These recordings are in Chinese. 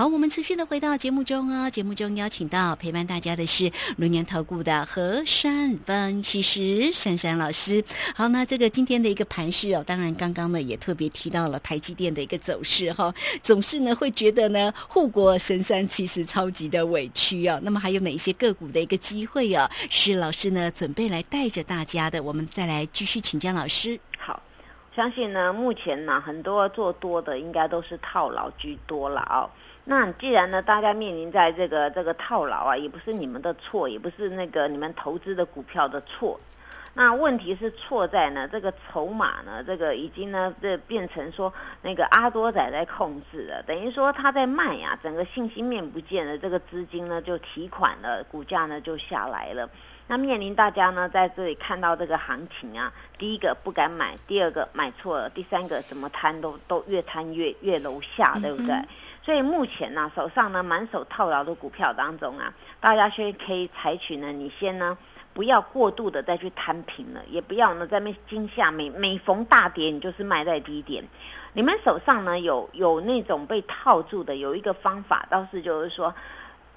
好，我们持续的回到节目中哦。节目中邀请到陪伴大家的是龙年投顾的何山分析师珊珊老师。好，那这个今天的一个盘势哦，当然刚刚呢也特别提到了台积电的一个走势哈，总是呢会觉得呢护国神山其实超级的委屈哦。那么还有哪一些个股的一个机会哦，是老师呢准备来带着大家的？我们再来继续请教老师。好。相信呢，目前呢，很多做多的应该都是套牢居多了哦。那既然呢，大家面临在这个这个套牢啊，也不是你们的错，也不是那个你们投资的股票的错。那问题是错在呢，这个筹码呢，这个已经呢，这变成说那个阿多仔在控制了，等于说他在卖呀，整个信息面不见了，这个资金呢就提款了，股价呢就下来了。那面临大家呢，在这里看到这个行情啊，第一个不敢买，第二个买错了，第三个什么摊都都越摊越越楼下，对不对？所以目前呢，手上呢满手套牢的股票当中啊，大家先可以采取呢，你先呢不要过度的再去摊平了，也不要呢在那惊吓，每每逢大跌你就是卖在低点。你们手上呢有有那种被套住的，有一个方法倒是就是说。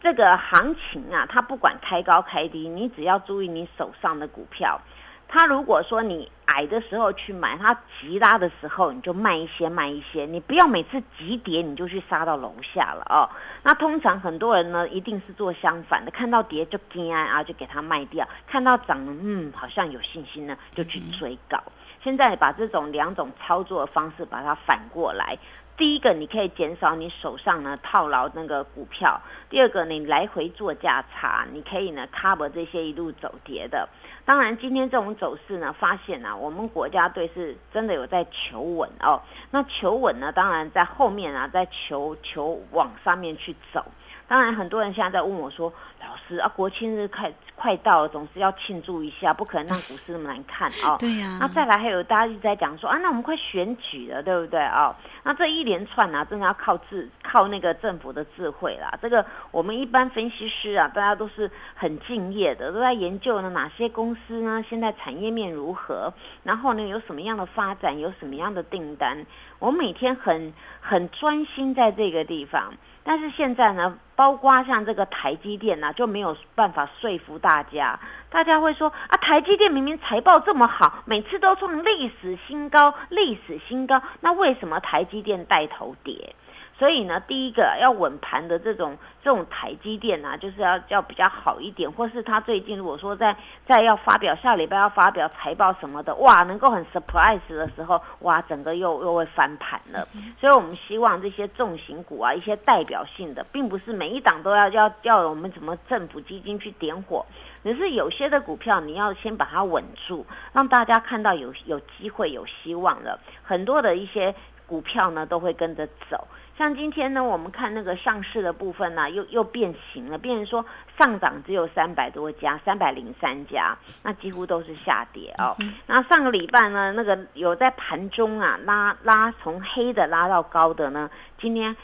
这个行情啊，它不管开高开低，你只要注意你手上的股票。它如果说你矮的时候去买，它急拉的时候你就卖一些卖一些，你不要每次急跌你就去杀到楼下了哦。那通常很多人呢一定是做相反的，看到跌就惊啊，就给它卖掉；看到涨，嗯，好像有信心呢，就去追高。现在把这种两种操作的方式把它反过来。第一个，你可以减少你手上呢套牢那个股票；第二个，你来回做价差，你可以呢 cover 这些一路走跌的。当然，今天这种走势呢，发现啊，我们国家队是真的有在求稳哦。那求稳呢，当然在后面啊，在求求往上面去走。当然，很多人现在在问我说：“老师啊，国庆日快快到了，总是要庆祝一下，不可能让股市那么难看哦。”对呀。那再来，还有大家一直在讲说：“啊，那我们快选举了，对不对哦？”那这一连串呢，真的要靠智，靠那个政府的智慧啦。这个我们一般分析师啊，大家都是很敬业的，都在研究呢哪些公司呢现在产业面如何，然后呢有什么样的发展，有什么样的订单，我每天很很专心在这个地方。但是现在呢，包括像这个台积电呢，就没有办法说服大家。大家会说啊，台积电明明财报这么好，每次都创历史新高，历史新高，那为什么台积电带头跌？所以呢，第一个要稳盘的这种这种台积电啊，就是要要比较好一点，或是他最近如果说在在要发表下礼拜要发表财报什么的，哇，能够很 surprise 的时候，哇，整个又又会翻盘了。所以我们希望这些重型股啊，一些代表性的，并不是每一档都要要要我们什么政府基金去点火，只是有些的股票你要先把它稳住，让大家看到有有机会有希望了，很多的一些股票呢都会跟着走。像今天呢，我们看那个上市的部分呢，又又变形了，变成说上涨只有三百多家，三百零三家，那几乎都是下跌哦。那上个礼拜呢，那个有在盘中啊拉拉从黑的拉到高的呢，今天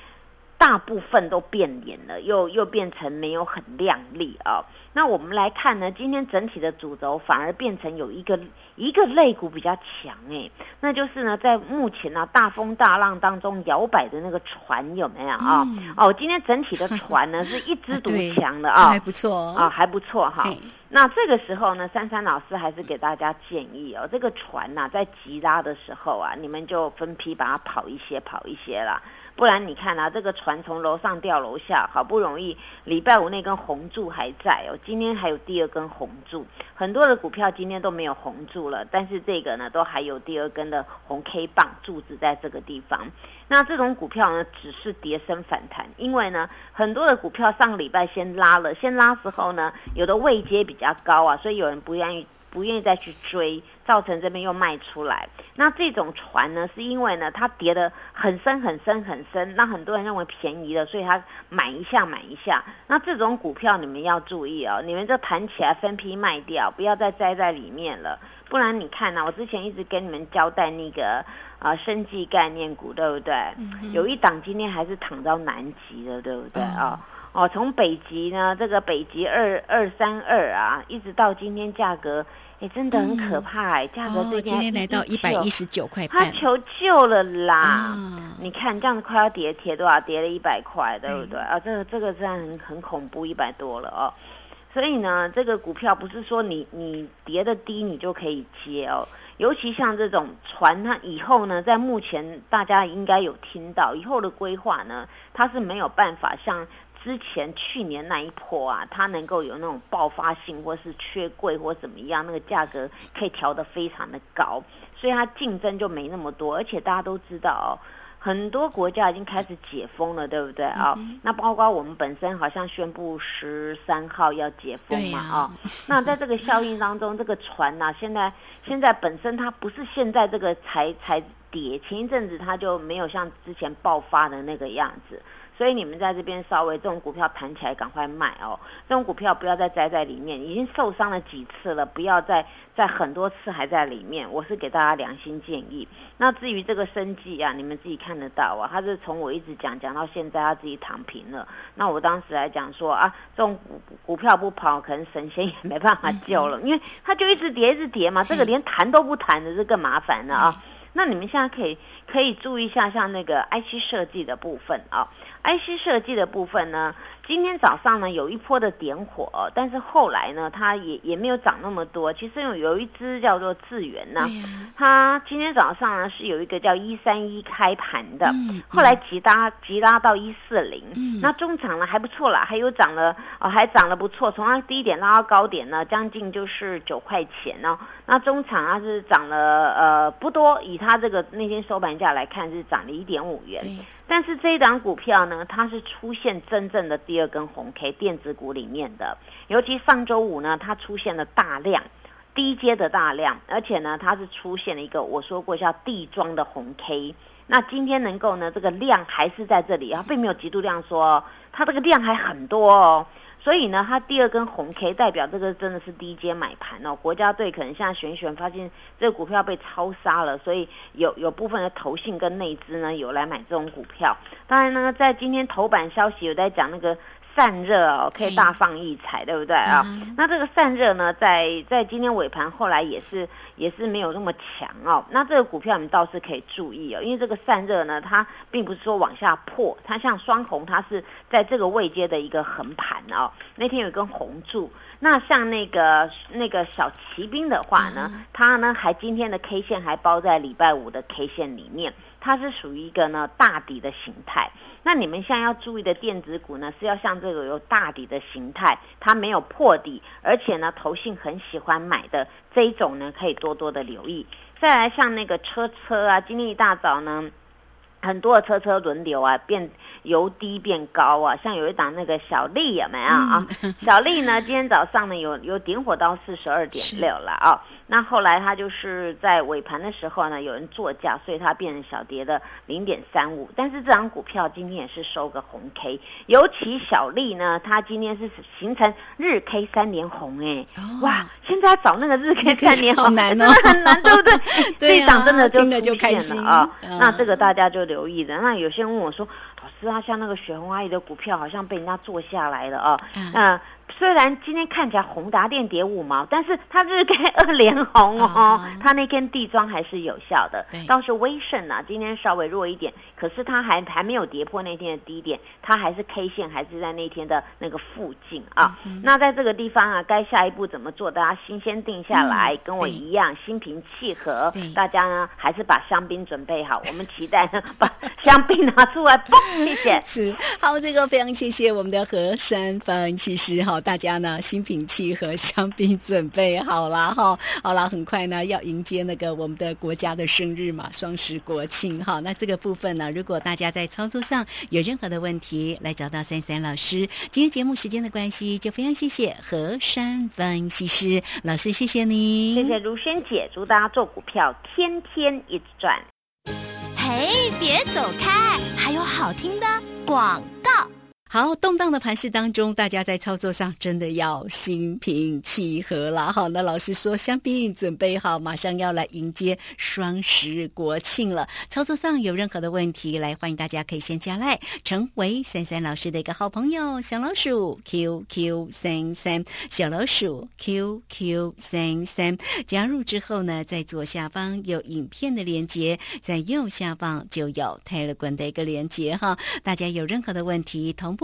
大部分都变脸了，又又变成没有很亮丽啊。那我们来看呢，今天整体的主轴反而变成有一个一个肋骨比较强哎，那就是呢，在目前呢大风大浪当中摇摆的那个船有没有啊？哦，今天整体的船呢 是一枝独强的啊，还不错啊，还不错哈。那这个时候呢，珊珊老师还是给大家建议哦，这个船呐在急拉的时候啊，你们就分批把它跑一些跑一些啦。不然你看啊，这个船从楼上掉楼下，好不容易礼拜五那根红柱还在哦，今天还有第二根红柱，很多的股票今天都没有红柱了，但是这个呢都还有第二根的红 K 棒柱子在这个地方。那这种股票呢只是跌升反弹，因为呢很多的股票上个礼拜先拉了，先拉时候呢有的位阶比较高啊，所以有人不愿意。不愿意再去追，造成这边又卖出来。那这种船呢，是因为呢它跌得很深很深很深，那很多人认为便宜了，所以他买一下买一下。那这种股票你们要注意哦，你们就弹起来分批卖掉，不要再栽在里面了。不然你看呢，我之前一直跟你们交代那个啊生技概念股，对不对？有一档今天还是躺到南极了，对不对啊？哦，从北极呢，这个北极二二三二啊，一直到今天价格，哎，真的很可怕哎，价格最近今天来到一百一十九块半，他求救了啦！你看这样子快要跌，跌多少？跌了一百块，对不对？啊，这个这个这样很很恐怖，一百多了哦。所以呢，这个股票不是说你你跌的低你就可以接哦。尤其像这种船，它以后呢，在目前大家应该有听到，以后的规划呢，它是没有办法像。之前去年那一波啊，它能够有那种爆发性，或是缺柜或怎么样，那个价格可以调得非常的高，所以它竞争就没那么多。而且大家都知道哦，很多国家已经开始解封了，对不对啊？那包括我们本身好像宣布十三号要解封嘛啊？那在这个效应当中，这个船呐，现在现在本身它不是现在这个才才跌，前一阵子它就没有像之前爆发的那个样子。所以你们在这边稍微这种股票弹起来，赶快卖哦！这种股票不要再栽在里面，已经受伤了几次了，不要再在很多次还在里面。我是给大家良心建议。那至于这个生计啊，你们自己看得到啊，他是从我一直讲讲到现在，他自己躺平了。那我当时来讲说啊，这种股股票不跑，可能神仙也没办法救了，因为他就一直跌，一直跌嘛。这个连弹都不弹的，这更麻烦了啊！那你们现在可以可以注意一下，像那个 IC 设计的部分啊。IC 设计的部分呢，今天早上呢有一波的点火，但是后来呢，它也也没有涨那么多。其实有有一只叫做智源呢，它今天早上呢是有一个叫一三一开盘的，后来急拉急拉到一四零，那中场呢还不错啦，还有涨了哦，还涨了不错，从它低点拉到高点呢，将近就是九块钱哦。那中场它是涨了呃不多，以它这个那天收盘价来看是涨了一点五元。但是这一档股票呢，它是出现真正的第二根红 K，电子股里面的，尤其上周五呢，它出现了大量低阶的大量，而且呢，它是出现了一个我说过叫地庄的红 K。那今天能够呢，这个量还是在这里，它并没有极度量缩，它这个量还很多哦。所以呢，它第二根红 K 代表这个真的是低阶买盘哦。国家队可能现在选一选，发现这个股票被超杀了，所以有有部分的投信跟内资呢有来买这种股票。当然呢，在今天头版消息有在讲那个。散热哦，可以大放异彩，对不对啊？那这个散热呢，在在今天尾盘后来也是也是没有那么强哦。那这个股票你们倒是可以注意哦，因为这个散热呢，它并不是说往下破，它像双红，它是在这个位阶的一个横盘哦。那天有一根红柱，那像那个那个小骑兵的话呢，它呢还今天的 K 线还包在礼拜五的 K 线里面，它是属于一个呢大底的形态。那你们现在要注意的电子股呢，是要像这个有大底的形态，它没有破底，而且呢，投信很喜欢买的这一种呢，可以多多的留意。再来像那个车车啊，今天一大早呢，很多的车车轮流啊，变由低变高啊，像有一档那个小丽有没有啊？小丽呢，今天早上呢有有点火到四十二点六了啊。那后来它就是在尾盘的时候呢，有人做价，所以它变成小跌的零点三五。但是这张股票今天也是收个红 K，尤其小丽呢，它今天是形成日 K 三连红哎，哇！现在找那个日 K 三连红难哦，很难，对不对？这一档真的就出现了啊。那这个大家就留意了。那有些人问我说，老师啊，像那个雪红阿姨的股票好像被人家做下来了啊，嗯。虽然今天看起来宏达电跌五毛，但是它日 K 二连红哦，它那根地庄还是有效的。倒是威盛啊，今天稍微弱一点，可是它还还没有跌破那天的低点，它还是 K 线还是在那天的那个附近啊。那在这个地方啊，该下一步怎么做？大家心先定下来，跟我一样心平气和。大家呢还是把香槟准备好，我们期待呢把 香槟拿出来，嘣！谢谢。是好，这个非常谢谢我们的何山分其实哈。大家呢心平气和，香槟准备好了哈。好了，很快呢要迎接那个我们的国家的生日嘛，双十国庆哈。那这个部分呢，如果大家在操作上有任何的问题，来找到三三老师。今天节目时间的关系，就非常谢谢何山分析师老师，谢谢你，谢谢如萱姐，祝大家做股票天天一直赚。嘿，别走开，还有好听的广告。好，动荡的盘市当中，大家在操作上真的要心平气和了。好，那老师说，香槟准备好，马上要来迎接双十国庆了。操作上有任何的问题，来欢迎大家可以先加来，成为三三老师的一个好朋友。小老鼠 QQ 三三，小老鼠 QQ 三三，加入之后呢，在左下方有影片的连接，在右下方就有 Telegram 的一个连接哈。大家有任何的问题，同步